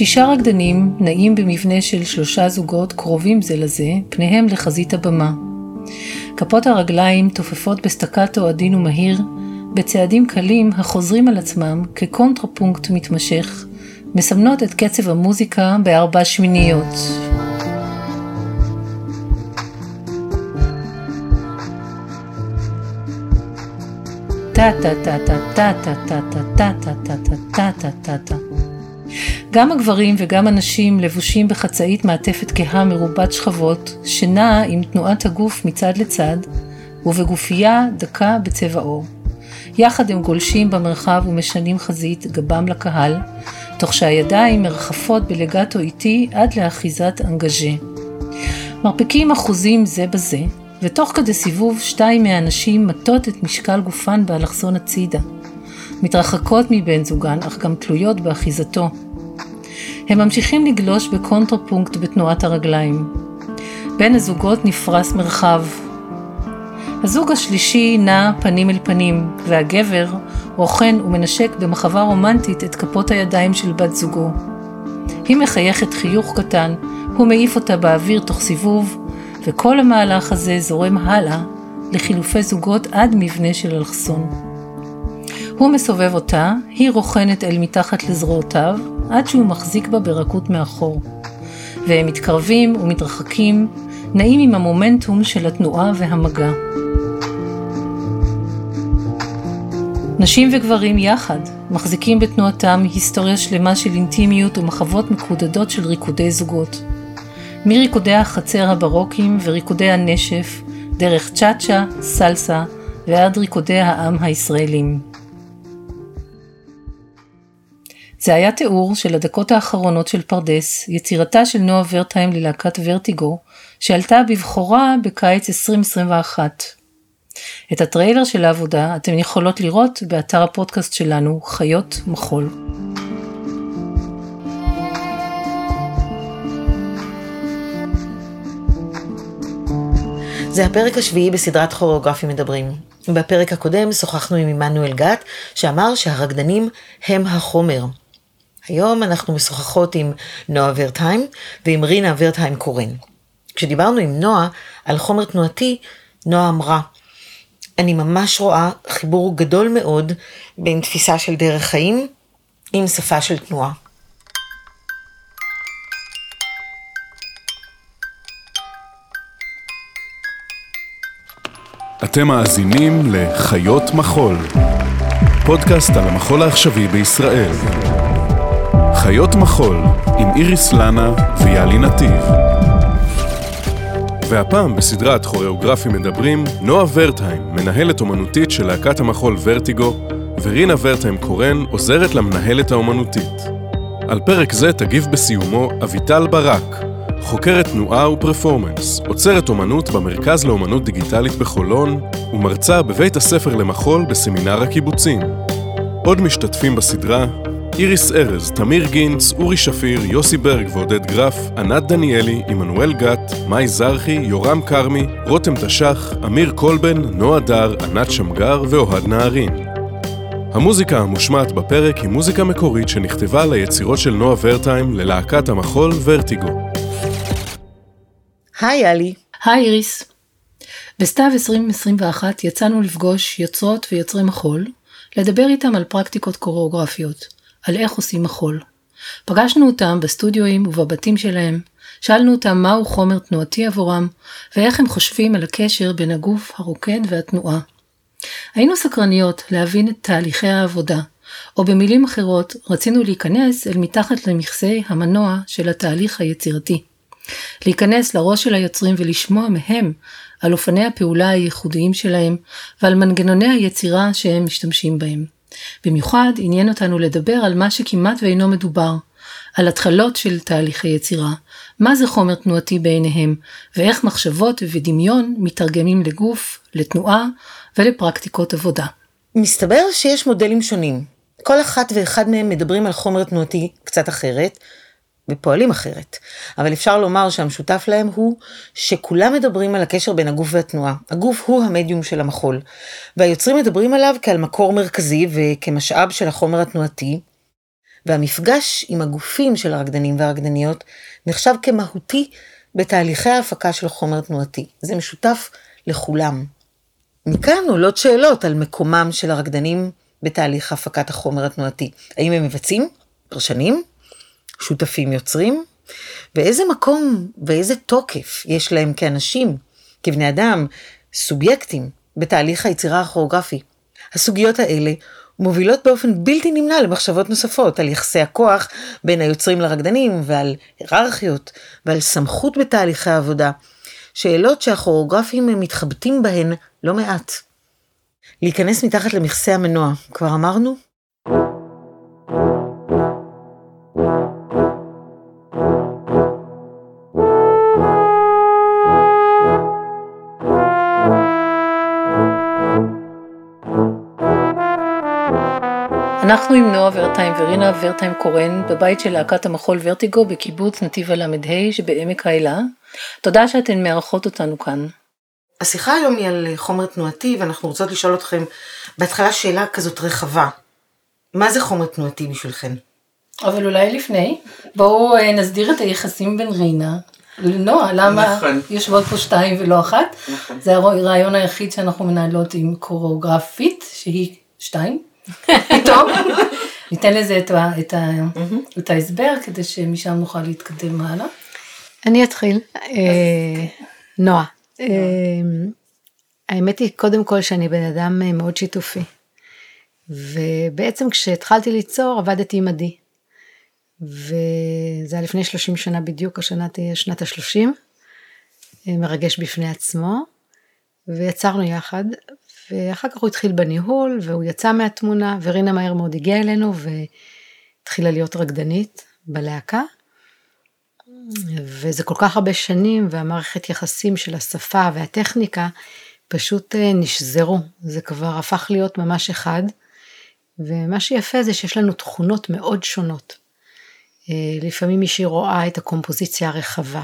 שישה רקדנים נעים במבנה של שלושה זוגות קרובים זה לזה, פניהם לחזית הבמה. כפות הרגליים טופפות בסטקטו עדין ומהיר, בצעדים קלים החוזרים על עצמם כקונטרפונקט מתמשך, מסמנות את קצב המוזיקה בארבע שמיניות. טה טה טה טה טה טה טה טה טה טה טה טה טה טה גם הגברים וגם הנשים לבושים בחצאית מעטפת כהה מרובת שכבות, שנעה עם תנועת הגוף מצד לצד, ובגופייה דקה בצבע עור. יחד הם גולשים במרחב ומשנים חזית, גבם לקהל, תוך שהידיים מרחפות בלגטו איטי עד לאחיזת אנגז'ה. מרפקים אחוזים זה בזה, ותוך כדי סיבוב שתיים מהנשים מטות את משקל גופן באלכסון הצידה. מתרחקות מבן זוגן, אך גם תלויות באחיזתו. הם ממשיכים לגלוש בקונטרפונקט בתנועת הרגליים. בין הזוגות נפרס מרחב. הזוג השלישי נע פנים אל פנים, והגבר רוכן ומנשק במחווה רומנטית את כפות הידיים של בת זוגו. היא מחייכת חיוך קטן, הוא מעיף אותה באוויר תוך סיבוב, וכל המהלך הזה זורם הלאה לחילופי זוגות עד מבנה של אלכסון. הוא מסובב אותה, היא רוכנת אל מתחת לזרועותיו, עד שהוא מחזיק בה ברכות מאחור. והם מתקרבים ומתרחקים, נעים עם המומנטום של התנועה והמגע. נשים וגברים יחד מחזיקים בתנועתם היסטוריה שלמה של אינטימיות ומחוות מקודדות של ריקודי זוגות. מריקודי החצר הברוקיים וריקודי הנשף, דרך צ'אצ'ה, סלסה ועד ריקודי העם הישראלים. זה היה תיאור של הדקות האחרונות של פרדס, יצירתה של נועה ורטהיים ללהקת ורטיגו, שעלתה בבכורה בקיץ 2021. את הטריילר של העבודה אתם יכולות לראות באתר הפודקאסט שלנו, חיות מחול. זה הפרק השביעי בסדרת כוריאוגרפים מדברים. בפרק הקודם שוחחנו עם עמנואל גת, שאמר שהרקדנים הם החומר. היום אנחנו משוחחות עם נועה ורטהיים ועם רינה ורטהיים קורן. כשדיברנו עם נועה על חומר תנועתי, נועה אמרה, אני ממש רואה חיבור גדול מאוד בין תפיסה של דרך חיים עם שפה של תנועה. אתם מאזינים לחיות מחול, פודקאסט על המחול העכשווי בישראל. חיות מחול עם איריס לנה ויאלי נתיב. והפעם בסדרת כוריאוגרפים מדברים, נועה ורטהיים, מנהלת אומנותית של להקת המחול ורטיגו, ורינה ורטהיים קורן, עוזרת למנהלת האומנותית. על פרק זה תגיב בסיומו אביטל ברק, חוקרת תנועה ופרפורמנס, עוצרת אומנות במרכז לאומנות דיגיטלית בחולון, ומרצה בבית הספר למחול בסמינר הקיבוצים. עוד משתתפים בסדרה איריס ארז, תמיר גינץ, אורי שפיר, יוסי ברג ועודד גרף, ענת דניאלי, עמנואל גת, מאי זרחי, יורם כרמי, רותם תש"ח, אמיר קולבן, נועה דר, ענת שמגר ואוהד נהרין. המוזיקה המושמעת בפרק היא מוזיקה מקורית שנכתבה ליצירות של נועה ורטהיים ללהקת המחול ורטיגו. היי אלי. היי איריס. בסתיו 2021 יצאנו לפגוש יוצרות ויוצרי מחול, לדבר איתם על פרקטיקות קוריאוגרפיות. על איך עושים מחול. פגשנו אותם בסטודיואים ובבתים שלהם, שאלנו אותם מהו חומר תנועתי עבורם, ואיך הם חושבים על הקשר בין הגוף הרוקד והתנועה. היינו סקרניות להבין את תהליכי העבודה, או במילים אחרות, רצינו להיכנס אל מתחת למכסה המנוע של התהליך היצירתי. להיכנס לראש של היוצרים ולשמוע מהם על אופני הפעולה הייחודיים שלהם ועל מנגנוני היצירה שהם משתמשים בהם. במיוחד עניין אותנו לדבר על מה שכמעט ואינו מדובר, על התחלות של תהליכי יצירה, מה זה חומר תנועתי בעיניהם, ואיך מחשבות ודמיון מתרגמים לגוף, לתנועה ולפרקטיקות עבודה. מסתבר שיש מודלים שונים. כל אחת ואחד מהם מדברים על חומר תנועתי קצת אחרת, ופועלים אחרת. אבל אפשר לומר שהמשותף להם הוא שכולם מדברים על הקשר בין הגוף והתנועה. הגוף הוא המדיום של המחול, והיוצרים מדברים עליו כעל מקור מרכזי וכמשאב של החומר התנועתי, והמפגש עם הגופים של הרקדנים והרקדניות נחשב כמהותי בתהליכי ההפקה של חומר תנועתי. זה משותף לכולם. מכאן עולות שאלות על מקומם של הרקדנים בתהליך הפקת החומר התנועתי. האם הם מבצעים? פרשנים? שותפים יוצרים? ואיזה מקום ואיזה תוקף יש להם כאנשים, כבני אדם, סובייקטים, בתהליך היצירה הכוריאוגרפי. הסוגיות האלה מובילות באופן בלתי נמנע למחשבות נוספות על יחסי הכוח בין היוצרים לרקדנים ועל היררכיות ועל סמכות בתהליכי העבודה. שאלות שהכוריאוגרפים מתחבטים בהן לא מעט. להיכנס מתחת למכסה המנוע, כבר אמרנו? אנחנו עם נועה ורטהיים ורינה ורטהיים קורן בבית של להקת המחול ורטיגו בקיבוץ נתיב הל"ה שבעמק האלה. תודה שאתן מארחות אותנו כאן. השיחה היום היא על חומר תנועתי ואנחנו רוצות לשאול אתכם בהתחלה שאלה כזאת רחבה. מה זה חומר תנועתי בשבילכם? אבל אולי לפני, בואו אה, נסדיר את היחסים בין רינה לנועה, למה נכון. יושבות פה שתיים ולא אחת? נכון. זה הרעיון היחיד שאנחנו מנהלות עם קוריאוגרפית, שהיא שתיים. פתאום. ניתן לזה את, ה, את, ה, את ההסבר כדי שמשם נוכל להתקדם הלאה. אני אתחיל. אה, נועה. אה, האמת היא קודם כל שאני בן אדם אה, מאוד שיתופי. ובעצם כשהתחלתי ליצור עבדתי עם עדי. וזה היה לפני 30 שנה בדיוק, השנה תהיה שנת ה-30. מרגש בפני עצמו. ויצרנו יחד, ואחר כך הוא התחיל בניהול, והוא יצא מהתמונה, ורינה מהר מאוד הגיעה אלינו, והתחילה להיות רקדנית בלהקה. וזה כל כך הרבה שנים, והמערכת יחסים של השפה והטכניקה פשוט אה, נשזרו, זה כבר הפך להיות ממש אחד. ומה שיפה זה שיש לנו תכונות מאוד שונות. אה, לפעמים מישהי רואה את הקומפוזיציה הרחבה,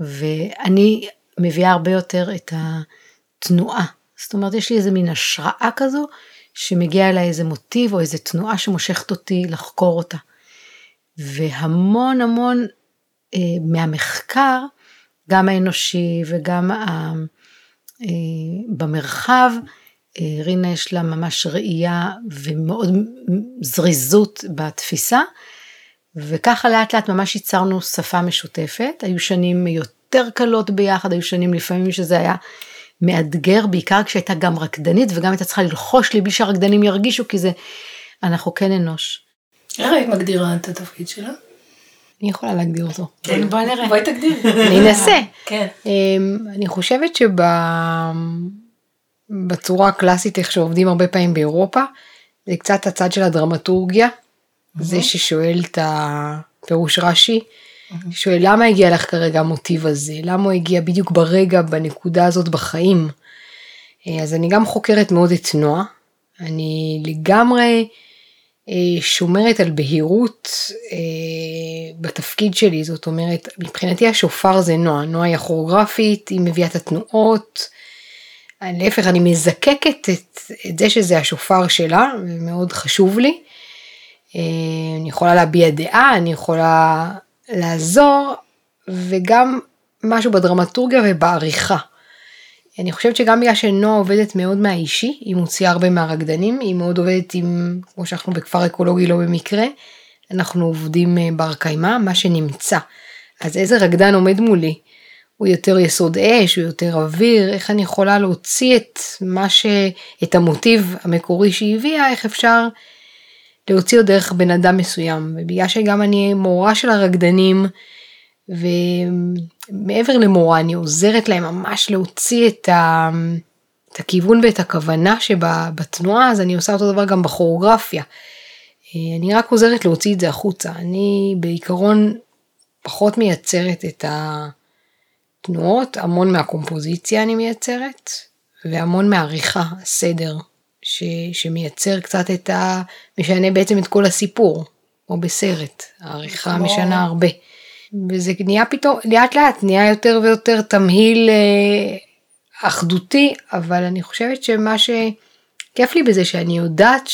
ואני מביאה הרבה יותר את התנועה זאת אומרת, יש לי איזה מין השראה כזו, שמגיע אליי איזה מוטיב או איזה תנועה שמושכת אותי לחקור אותה. והמון המון אה, מהמחקר, גם האנושי וגם ה, אה, במרחב, אה, רינה יש לה ממש ראייה ומאוד זריזות בתפיסה, וככה לאט לאט ממש ייצרנו שפה משותפת, היו שנים יותר קלות ביחד, היו שנים לפעמים שזה היה מאתגר, בעיקר כשהייתה גם רקדנית וגם הייתה צריכה ללחוש לי בלי שהרקדנים ירגישו, כי זה, אנחנו כן אנוש. איך היית מגדירה את התפקיד שלה? אני יכולה להגדיר אותו. כן, בואי נראה. בואי תגדיר. אני אנסה. כן. אמ, אני חושבת שבצורה הקלאסית, איך שעובדים הרבה פעמים באירופה, זה קצת הצד של הדרמטורגיה, זה ששואל את הפירוש רש"י, שואל למה הגיע לך כרגע המוטיב הזה? למה הוא הגיע בדיוק ברגע, בנקודה הזאת בחיים? אה, אז אני גם חוקרת מאוד את נועה. אני לגמרי אה, שומרת על בהירות אה, בתפקיד שלי, זאת אומרת, מבחינתי השופר זה נועה. נועה היא הכוריאוגרפית, היא מביאה את התנועות. להפך, אני מזקקת את, את זה שזה השופר שלה, ומאוד חשוב לי. אני יכולה להביע דעה, אני יכולה לעזור, וגם משהו בדרמטורגיה ובעריכה. אני חושבת שגם בגלל שנועה עובדת מאוד מהאישי, היא מוציאה הרבה מהרקדנים, היא מאוד עובדת עם, כמו שאנחנו בכפר אקולוגי לא במקרה, אנחנו עובדים אה, בר קיימא, מה שנמצא. אז איזה רקדן עומד מולי? הוא יותר יסוד אש, הוא יותר אוויר, איך אני יכולה להוציא את מה ש... את המוטיב המקורי שהיא הביאה, איך אפשר להוציא עוד דרך בן אדם מסוים, ובגלל שגם אני מורה של הרקדנים, ומעבר למורה אני עוזרת להם ממש להוציא את, ה... את הכיוון ואת הכוונה שבתנועה, אז אני עושה אותו דבר גם בכוריאוגרפיה. אני רק עוזרת להוציא את זה החוצה, אני בעיקרון פחות מייצרת את התנועות, המון מהקומפוזיציה אני מייצרת, והמון מהעריכה, הסדר ש, שמייצר קצת את ה... משנה בעצם את כל הסיפור, או בסרט, העריכה כמו... משנה הרבה. וזה נהיה פתאום, לאט לאט נהיה יותר ויותר תמהיל אה, אחדותי, אבל אני חושבת שמה שכיף לי בזה שאני יודעת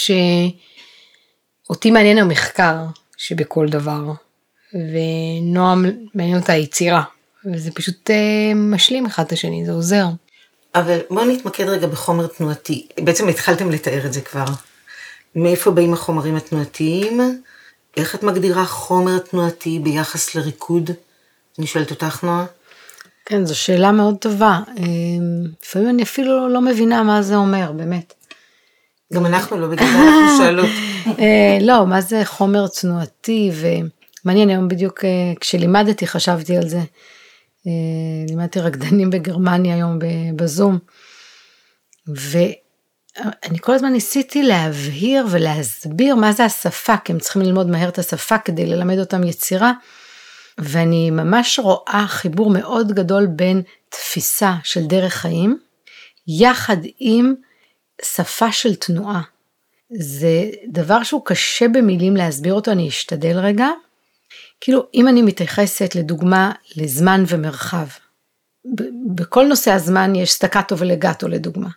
אותי מעניין המחקר שבכל דבר, ונועם מעניין אותה היצירה, וזה פשוט אה, משלים אחד את השני, זה עוזר. אבל בואו נתמקד רגע בחומר תנועתי. בעצם התחלתם לתאר את זה כבר. מאיפה באים החומרים התנועתיים? איך את מגדירה חומר תנועתי ביחס לריקוד? אני שואלת אותך, נועה. כן, זו שאלה מאוד טובה. אמ, לפעמים אני אפילו לא מבינה מה זה אומר, באמת. גם אנחנו לא בגלל אנחנו שואלות. אה, לא, מה זה חומר תנועתי, ומעניין, היום בדיוק אה, כשלימדתי חשבתי על זה. אה, לימדתי רקדנים בגרמניה היום בזום, ואני כל הזמן ניסיתי להבהיר ולהסביר מה זה השפה, כי הם צריכים ללמוד מהר את השפה כדי ללמד אותם יצירה. ואני ממש רואה חיבור מאוד גדול בין תפיסה של דרך חיים, יחד עם שפה של תנועה. זה דבר שהוא קשה במילים להסביר אותו, אני אשתדל רגע. כאילו, אם אני מתייחסת לדוגמה לזמן ומרחב, בכל נושא הזמן יש סטקטו ולגטו לדוגמה.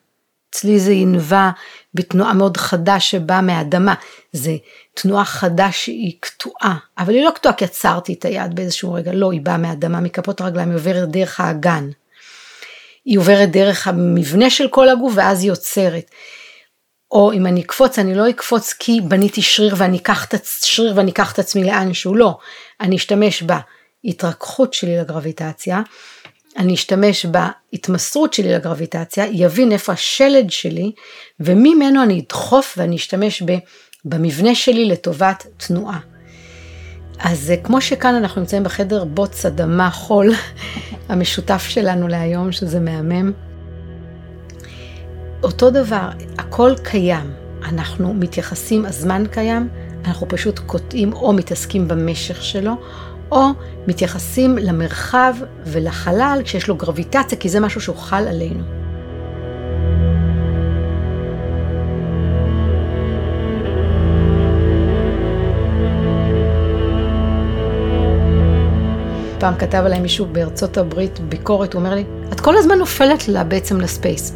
אצלי זה ינבע בתנועה מאוד חדה שבאה מהאדמה. זה תנועה חדה שהיא קטועה, אבל היא לא קטועה כי עצרתי את היד באיזשהו רגע, לא, היא באה מהאדמה, מכפות הרגליים, היא עוברת דרך האגן. היא עוברת דרך המבנה של כל הגוף ואז היא עוצרת. או אם אני אקפוץ, אני לא אקפוץ כי בניתי שריר ואני אקח את השריר ואני אקח את עצמי לאן שהוא לא. אני אשתמש בהתרככות שלי לגרביטציה, אני אשתמש בהתמסרות שלי לגרביטציה, יבין איפה השלד שלי, וממנו אני אדחוף ואני אשתמש במבנה שלי לטובת תנועה. אז אה, כמו שכאן אנחנו נמצאים בחדר בוץ אדמה חול, המשותף שלנו להיום, שזה מהמם. אותו דבר, הכל קיים, אנחנו מתייחסים, הזמן קיים, אנחנו פשוט קוטעים או מתעסקים במשך שלו, או מתייחסים למרחב ולחלל כשיש לו גרביטציה, כי זה משהו שהוא חל עלינו. פעם כתב עליי מישהו בארצות הברית ביקורת, הוא אומר לי, את כל הזמן נופלת לה בעצם לספייס.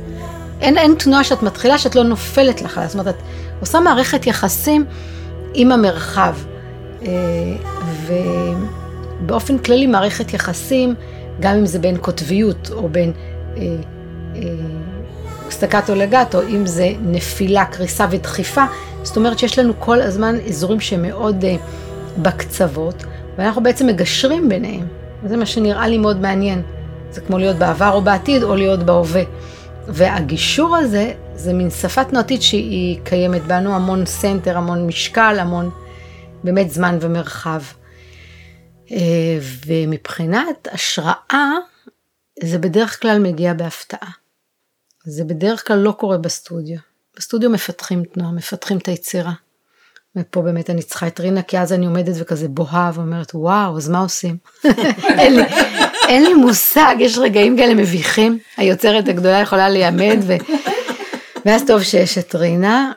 אין, אין תנועה שאת מתחילה שאת לא נופלת לך, זאת אומרת, את עושה מערכת יחסים עם המרחב. אה, ו... באופן כללי מערכת יחסים, גם אם זה בין קוטביות או בין אה, אה, סטקטו לגטו, אם זה נפילה, קריסה ודחיפה, זאת אומרת שיש לנו כל הזמן אזורים שמאוד בקצוות, ואנחנו בעצם מגשרים ביניהם. זה מה שנראה לי מאוד מעניין. זה כמו להיות בעבר או בעתיד, או להיות בהווה. והגישור הזה, זה מין שפה תנועתית שהיא קיימת בנו, המון center, המון משקל, המון באמת זמן ומרחב. אה, ומבחינת השראה, זה בדרך כלל מגיע בהפתעה. זה בדרך כלל לא קורה בסטודיו. בסטודיו מפתחים תנועה, מפתחים את היצירה. ופה באמת אני צריכה את רינה, כי אז אני עומדת וכזה בוהה ואומרת, וואו, אז מה עושים? אין, לי, אין לי מושג, יש רגעים כאלה מביכים, היוצרת הגדולה יכולה להיעמד, ו... ואז טוב שיש את רינה,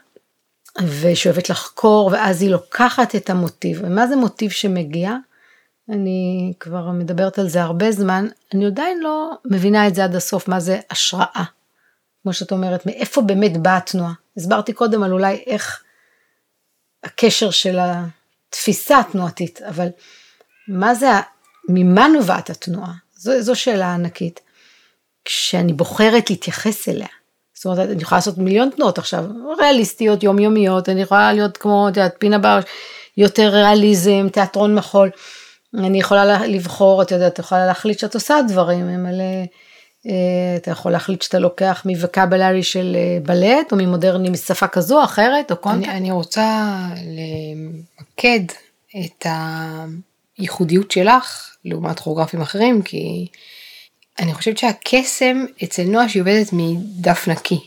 ושאוהבת לחקור, ואז היא לוקחת את המוטיב. ומה זה מוטיב שמגיע? אני כבר מדברת על זה הרבה זמן, אני עדיין לא מבינה את זה עד הסוף, מה זה השראה. כמו שאת אומרת, מאיפה באמת באה התנועה. הסברתי קודם על אולי איך הקשר של התפיסה התנועתית, אבל מה זה, ממה נובעת התנועה? זו, זו שאלה ענקית. כשאני בוחרת להתייחס אליה. זאת אומרת, אני יכולה לעשות מיליון תנועות עכשיו, ריאליסטיות, יומיומיות, אני יכולה להיות כמו, את יודעת, פינה בר, יותר ריאליזם, תיאטרון מחול. אני יכולה לבחור, את יודעת, את יכולה להחליט שאת עושה דברים, מלא, אה, אתה יכול להחליט שאתה לוקח מווקבלרי של אה, בלט, או ממודרני משפה כזו או אחרת, או קונטקט. אני, אני רוצה למקד את הייחודיות שלך לעומת כוריאוגרפים אחרים, כי אני חושבת שהקסם אצל נועה שהיא עובדת מדף נקי.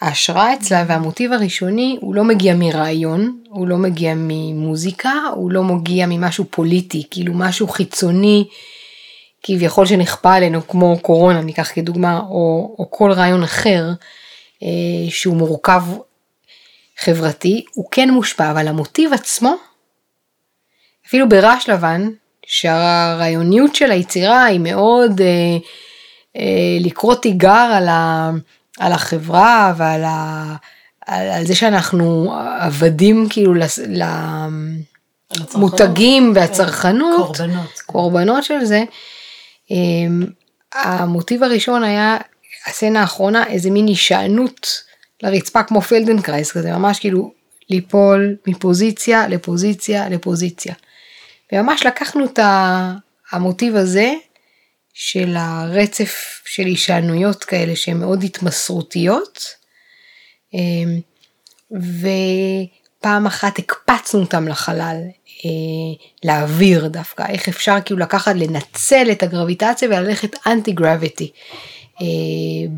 ההשראה אצלה והמוטיב הראשוני הוא לא מגיע מרעיון, הוא לא מגיע ממוזיקה, הוא לא מגיע ממשהו פוליטי, כאילו משהו חיצוני כביכול שנכפה עלינו כמו קורונה ניקח כדוגמה, או, או כל רעיון אחר אה, שהוא מורכב חברתי, הוא כן מושפע, אבל המוטיב עצמו, אפילו ברעש לבן, שהרעיוניות של היצירה היא מאוד אה, אה, לקרוא תיגר על ה... על החברה ועל על, על זה שאנחנו עבדים כאילו לס- למותגים והצרכנות, קורבנות. קורבנות של זה. אמ, המוטיב הראשון היה הסצנה האחרונה איזה מין הישענות לרצפה כמו פלדנקרייס כזה ממש כאילו ליפול מפוזיציה לפוזיציה לפוזיציה. וממש לקחנו את המוטיב הזה של הרצף של הישענויות כאלה שהן מאוד התמסרותיות. אמ, ופעם אחת הקפצנו אותם לחלל, אה, לאוויר דווקא, איך אפשר כאילו לקחת, לנצל את הגרביטציה וללכת אנטי גרביטי, אה,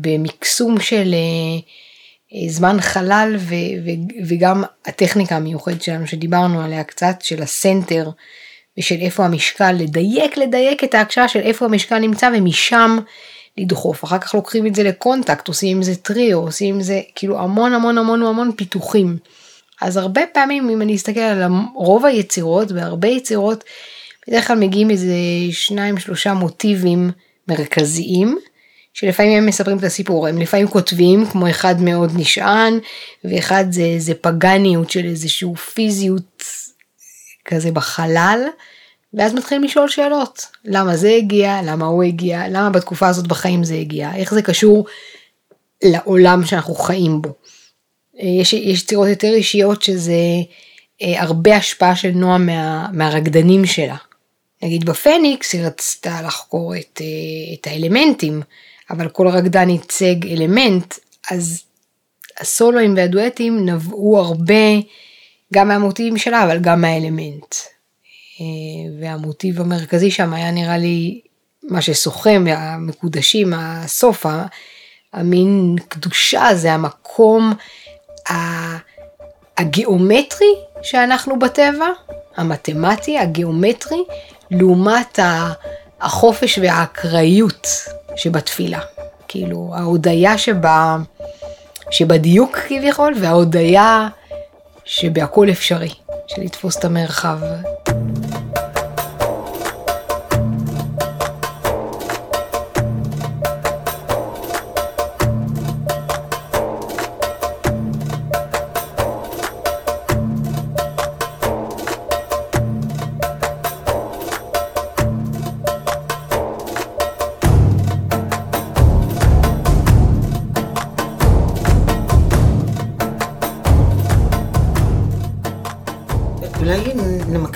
במקסום של אה, זמן חלל ו, ו, וגם הטכניקה המיוחדת שלנו שדיברנו עליה קצת, של הסנטר ושל איפה המשקל, לדייק, לדייק את ההקשרה של איפה המשקל נמצא ומשם לדחוף. אחר כך לוקחים את זה לקונטקט, עושים עם זה טריו, עושים עם זה כאילו המון המון המון המון פיתוחים. אז הרבה פעמים אם אני אסתכל על רוב היצירות, בהרבה יצירות, בדרך כלל מגיעים איזה שניים שלושה מוטיבים מרכזיים, שלפעמים הם מספרים את הסיפור, הם לפעמים כותבים כמו אחד מאוד נשען, ואחד זה איזה פגניות של איזשהו פיזיות כזה בחלל, ואז מתחילים לשאול שאלות, למה זה הגיע, למה הוא הגיע, למה בתקופה הזאת בחיים זה הגיע, איך זה קשור לעולם שאנחנו חיים בו. יש, יש יצירות יותר אישיות שזה אה, הרבה השפעה של נועה מה, מהרקדנים שלה. נגיד בפניקס היא רצתה לחקור את, אה, את האלמנטים, אבל כל רקדן ייצג אלמנט, אז הסולואים והדואטים נבעו הרבה גם מהמוטיבים שלה, אבל גם מהאלמנט. אה, והמוטיב המרכזי שם היה נראה לי מה שסוכם, המקודשים, הסוף, המין קדושה הזה, המקום הגיאומטרי שאנחנו בטבע, המתמטי, הגיאומטרי, לעומת החופש והאקראיות שבתפילה. כאילו ההודיה שבה, שבדיוק כביכול וההודיה שבהכל אפשרי, של לתפוס את המרחב.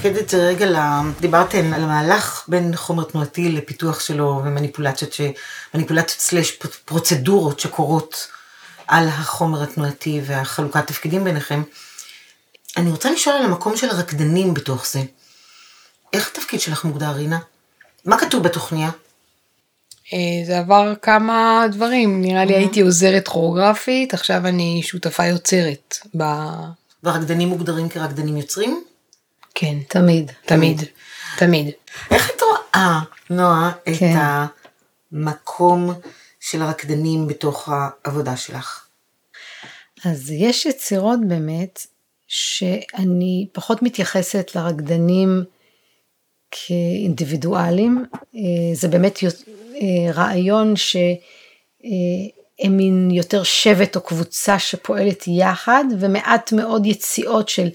נמקד את זה רגע. דיברתם על המהלך בין חומר תנועתי לפיתוח שלו ומניפולציות, ש... מניפולציות סלש פרוצדורות שקורות על החומר התנועתי והחלוקת תפקידים ביניכם. אני רוצה לשאול על המקום של הרקדנים בתוך זה. איך התפקיד שלך מוגדר, רינה? מה כתוב בתוכניה? זה עבר כמה דברים, נראה לי הייתי עוזרת כוריאוגרפית, עכשיו אני שותפה יוצרת. ב... והרקדנים מוגדרים כרקדנים יוצרים? כן. תמיד. תמיד. תמיד. איך את רואה, נועה, כן. את המקום של הרקדנים בתוך העבודה שלך? אז יש יצירות באמת שאני פחות מתייחסת לרקדנים כאינדיבידואלים, אה, זה באמת אה, רעיון שהם מין יותר שבט או קבוצה שפועלת יחד ומעט מאוד יציאות של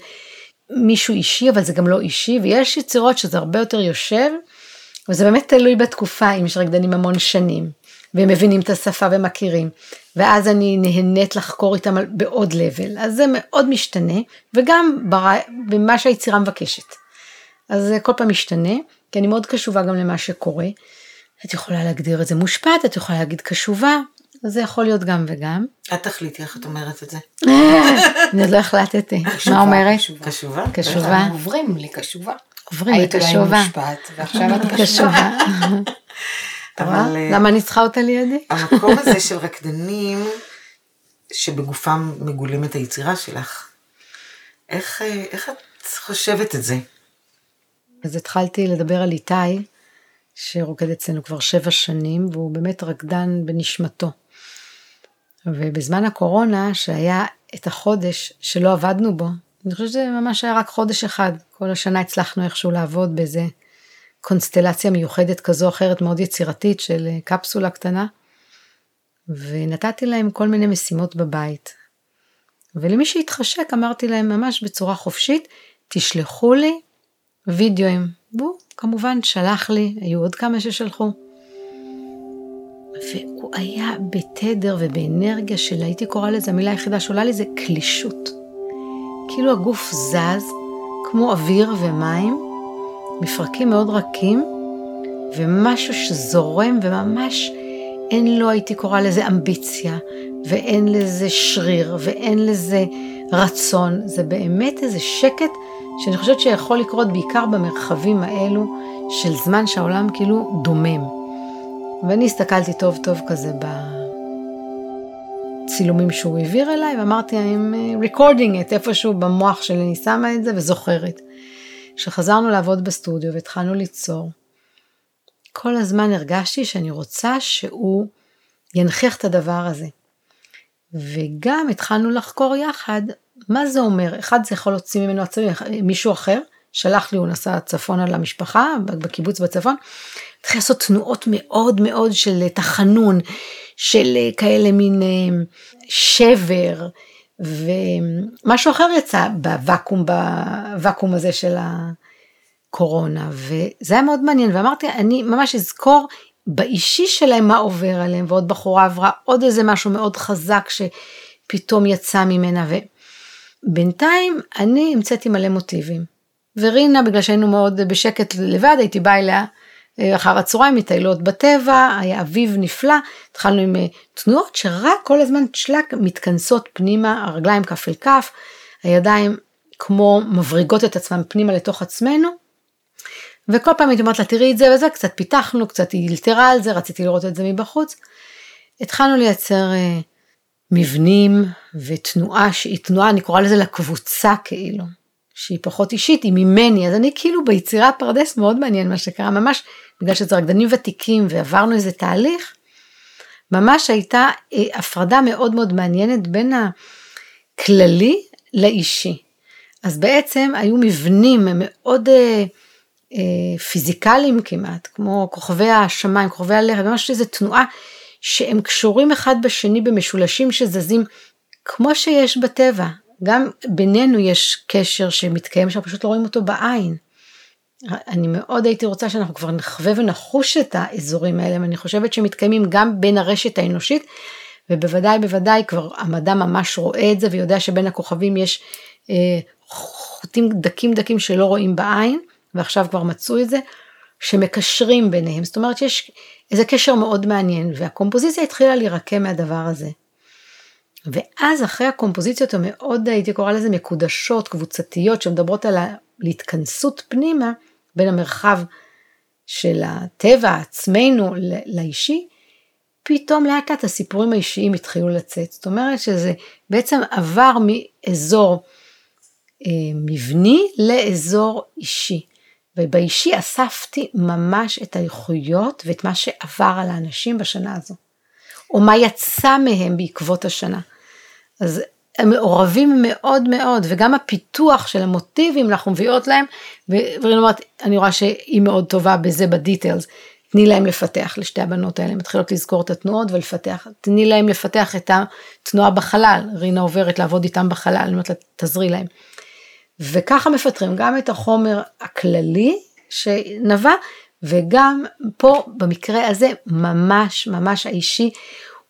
מישהו אישי אבל זה גם לא אישי ויש יצירות שזה הרבה יותר יושב וזה באמת תלוי בתקופה אם יש רקדנים המון שנים והם מבינים את השפה ומכירים ואז אני נהנית לחקור איתם בעוד לבל אז זה מאוד משתנה וגם בר... במה שהיצירה מבקשת. אז זה כל פעם משתנה כי אני מאוד קשובה גם למה שקורה. את יכולה להגדיר את זה מושפעת את יכולה להגיד קשובה אז זה יכול להיות גם וגם. את תחליטי איך את אומרת את זה. אני עוד לא החלטתי מה אומרת? קשובה? קשובה. עוברים לקשובה. עוברים היית אולי לקשובה. מושפעת, ועכשיו את קשובה. אבל אה, למה אני צריכה אותה לידי? המקום הזה של רקדנים שבגופם מגולים את היצירה שלך, איך, אה, איך את חושבת את זה? אז התחלתי לדבר על איתי, שרוקד אצלנו כבר שבע שנים, והוא באמת רקדן בנשמתו. ובזמן הקורונה, שהיה את החודש שלא עבדנו בו, אני חושבת שזה ממש היה רק חודש אחד. כל השנה הצלחנו איכשהו לעבוד באיזה קונסטלציה מיוחדת כזו או אחרת, מאוד יצירתית של אה, קפסולה קטנה. ונתתי להם כל מיני משימות בבית. ולמי שהתחשק אמרתי להם ממש בצורה חופשית, תשלחו לי וידאוים. והוא כמובן שלח לי, היו עוד כמה ששלחו. והוא היה בתדר ובאנרגיה של, הייתי קוראה לזה, המילה היחידה שעולה לי זה קלישות. כאילו הגוף זז, כמו אוויר ומים, מפרקים מאוד רכים, ומשהו שזורם וממש אין לו, הייתי קוראה לזה אמביציה, ואין לזה שריר, ואין לזה רצון. זה באמת איזה שקט שאני חושבת שיכול לקרות בעיקר במרחבים האלו של זמן שהעולם כאילו דומם. ואני הסתכלתי טוב טוב כזה בצילומים שהוא העביר אליי, ואמרתי, I'm recording it איפשהו במוח שלי, אני שמה את זה וזוכרת. כשחזרנו לעבוד בסטודיו והתחלנו ליצור, כל הזמן הרגשתי שאני רוצה שהוא ינכיח את הדבר הזה. וגם התחלנו לחקור יחד מה זה אומר. אחד זה יכול להוציא ממנו עצמי, מישהו אחר, שלח לי, הוא נסע צפונה למשפחה, בקיבוץ בצפון, התחיל לעשות תנועות מאוד מאוד של תחנון, של כאלה מין אה, שבר, ומשהו אחר יצא בוואקום, בוואקום הזה של הקורונה, וזה היה מאוד מעניין, ואמרתי, אני ממש אזכור באישי שלהם מה עובר עליהם, ועוד בחורה עברה עוד איזה משהו מאוד חזק שפתאום יצא ממנה, ובינתיים אני המצאתי מלא מוטיבים. ורינה, בגלל שהיינו מאוד בשקט לבד, הייתי באה אליה אה, אחר הצהריים, מטיילות בטבע, היה אביב נפלא, התחלנו עם אה, תנועות שרק כל הזמן שלק מתכנסות פנימה, הרגליים כף אל כף, הידיים כמו מבריגות את עצמם פנימה לתוך עצמנו, וכל פעם הייתי אומרת לה, תראי את זה וזה, קצת פיתחנו, קצת היא אלתרה על זה, רציתי לראות את זה מבחוץ. התחלנו לייצר אה, מבנים ותנועה שהיא תנועה, אני קוראה לזה לקבוצה כאילו, שהיא פחות אישית, היא ממני, אז אני כאילו ביצירה פרדס מאוד מעניין מה שקרה, ממש בגלל שזה רקדנים ותיקים ועברנו איזה תהליך, ממש הייתה אה, הפרדה מאוד מאוד מעניינת בין הכללי לאישי. אז בעצם היו מבנים מאוד אה, אה, פיזיקליים כמעט, כמו כוכבי השמיים, כוכבי הלכת, ממש איזו תנועה שהם קשורים אחד בשני במשולשים שזזים כמו שיש בטבע. גם בינינו יש קשר שמתקיים שאנחנו פשוט לא רואים אותו בעין. אני מאוד הייתי רוצה שאנחנו כבר נחווה ונחוש את האזורים האלה, ואני חושבת שמתקיימים גם בין הרשת האנושית, ובוודאי בוודאי כבר המדע ממש רואה את זה ויודע שבין הכוכבים יש אה, חוטים דקים דקים שלא רואים בעין. ועכשיו כבר מצאו את זה, שמקשרים ביניהם, זאת אומרת שיש איזה קשר מאוד מעניין, והקומפוזיציה התחילה להירקם מהדבר הזה. ואז אחרי הקומפוזיציות המאוד, הייתי קוראה לזה מקודשות, קבוצתיות, שמדברות על ההתכנסות פנימה בין המרחב של הטבע, עצמנו, לאישי, פתאום לאט לאט הסיפורים האישיים התחילו לצאת. זאת אומרת שזה בעצם עבר מאזור אה, מבני לאזור אישי. ובאישי אספתי ממש את האיכויות ואת מה שעבר על האנשים בשנה הזו, או מה יצא מהם בעקבות השנה. אז הם מעורבים מאוד מאוד, וגם הפיתוח של המוטיבים אנחנו מביאות להם, ואני אומרת, אני רואה שהיא מאוד טובה בזה בדיטיילס, תני להם לפתח לשתי הבנות האלה, מתחילות לזכור את התנועות ולפתח, תני להם לפתח את התנועה בחלל, רינה עוברת לעבוד איתם בחלל, אני אומרת לה, תעזרי להם. וככה מפתחים גם את החומר הכללי שנבע, וגם פה במקרה הזה ממש ממש האישי,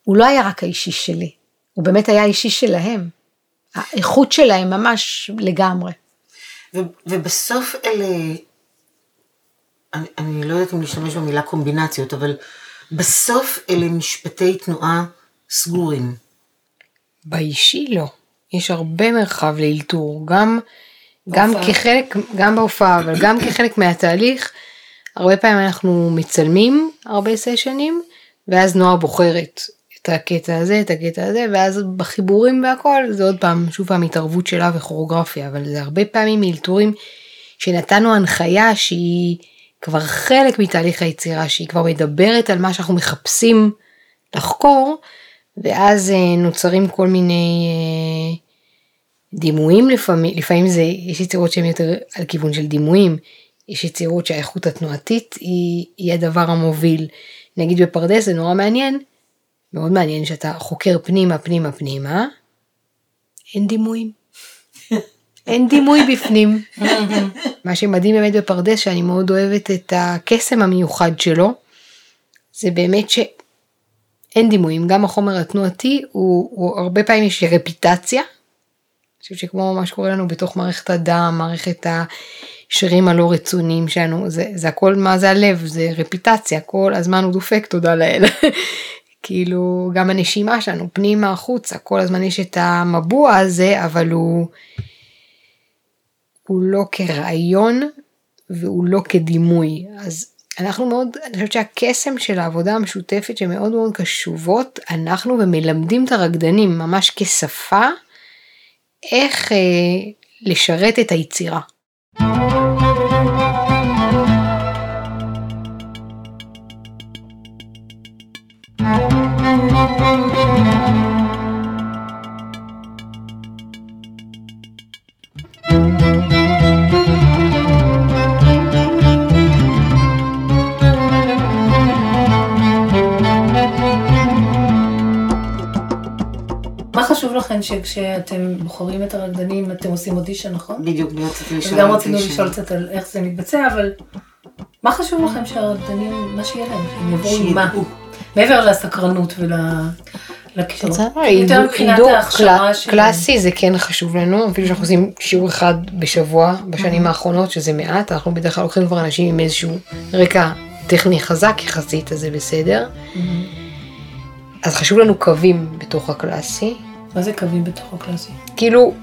הוא לא היה רק האישי שלי, הוא באמת היה האישי שלהם. האיכות שלהם ממש לגמרי. ו- ובסוף אלה, אני, אני לא יודעת אם להשתמש במילה קומבינציות, אבל בסוף אלה משפטי תנועה סגורים. באישי לא. יש הרבה מרחב לאלתור, גם גם כחלק, גם בהופעה, אבל גם כחלק מהתהליך, הרבה פעמים אנחנו מצלמים הרבה סשנים, ואז נועה בוחרת את הקטע הזה, את הקטע הזה, ואז בחיבורים והכל, זה עוד פעם, שוב פעם התערבות שלה וכוריאוגרפיה, אבל זה הרבה פעמים מאלתורים שנתנו הנחיה שהיא כבר חלק מתהליך היצירה, שהיא כבר מדברת על מה שאנחנו מחפשים לחקור, ואז אה, נוצרים כל מיני אה, דימויים לפעמים, לפעמים זה, יש יצירות שהן יותר על כיוון של דימויים, יש יצירות שהאיכות התנועתית היא, היא הדבר המוביל. נגיד בפרדס זה נורא מעניין, מאוד מעניין שאתה חוקר פנימה פנימה פנימה, אין דימויים. אין דימוי בפנים. מה שמדהים באמת בפרדס, שאני מאוד אוהבת את הקסם המיוחד שלו, זה באמת שאין דימויים. גם החומר התנועתי, הוא, הוא הרבה פעמים יש רפיטציה. אני חושבת שכמו מה שקורה לנו בתוך מערכת הדם, מערכת השרירים הלא רצוניים שלנו, זה, זה הכל מה זה הלב, זה רפיטציה, כל הזמן הוא דופק, תודה לאל. כאילו גם הנשימה שלנו פנימה החוצה כל הזמן יש את המבוע הזה אבל הוא הוא לא כרעיון והוא לא כדימוי אז אנחנו מאוד אני חושבת שהקסם של העבודה המשותפת שמאוד מאוד קשובות אנחנו ומלמדים את הרקדנים ממש כשפה איך אה, לשרת את היצירה. מה חשוב לכם שכשאתם בוחרים את הרקדנים אתם עושים אודישן, נכון? בדיוק, אני רציתי לשאול. וגם רצינו. לשאול קצת על איך זה מתבצע, אבל מה חשוב לכם שהרקדנים, מה שיהיה להם, שהם יבואו עם מה? מעבר לסקרנות קל- של... קלאסי זה כן חשוב לנו, אפילו שאנחנו עושים שיעור אחד בשבוע בשנים האחרונות, שזה מעט, אנחנו בדרך כלל לוקחים כבר אנשים עם איזשהו רקע טכני חזק יחסית, אז זה בסדר. אז חשוב לנו קווים בתוך הקלאסי, מה זה קווים בתוך הקלאסי? כאילו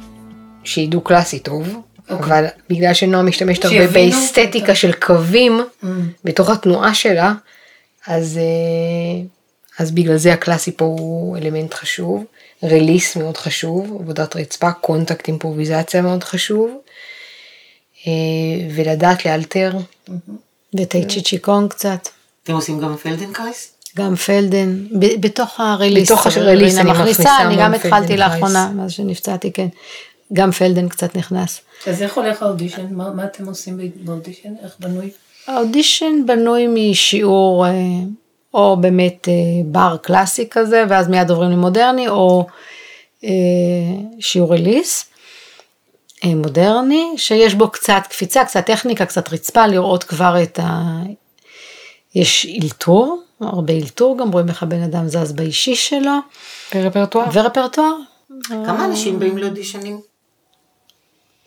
שידעו קלאסי טוב, אבל בגלל שנועה משתמשת הרבה באסתטיקה של קווים בתוך התנועה שלה, אז, אה, אז בגלל זה הקלאסי פה הוא אלמנט חשוב, release מאוד חשוב, עבודת רצפה, contact אימפרוביזציה מאוד חשוב, אה, ולדעת לאלתר, וטאי צ'י צ'י קונג קצת. אתם עושים גם פלדנקרייס? גם פלדן, ב- בתוך ה release. בתוך ה release רינה אני מכניסה אני גם התחלתי. לאחרונה, מאז שנפצעתי, כן. גם פלדן קצת נכנס. אז איך הולך האודישן? מה מה אתם עושים באודישן? איך בנוי? האודישן בנוי משיעור, אה, או באמת אה, בר קלאסי כזה, ואז מיד עוברים למודרני, או אה, שיעור release. אה, מודרני, שיש בו קצת קפיצה, קצת טכניקה, קצת רצפה, לראות כבר את ה... יש אלתור, הרבה אלתור, גם רואים איך הבן אדם זז באישי שלו, ברפרטואר. ורפרטואר. כמה אנשים באים לאודישנים?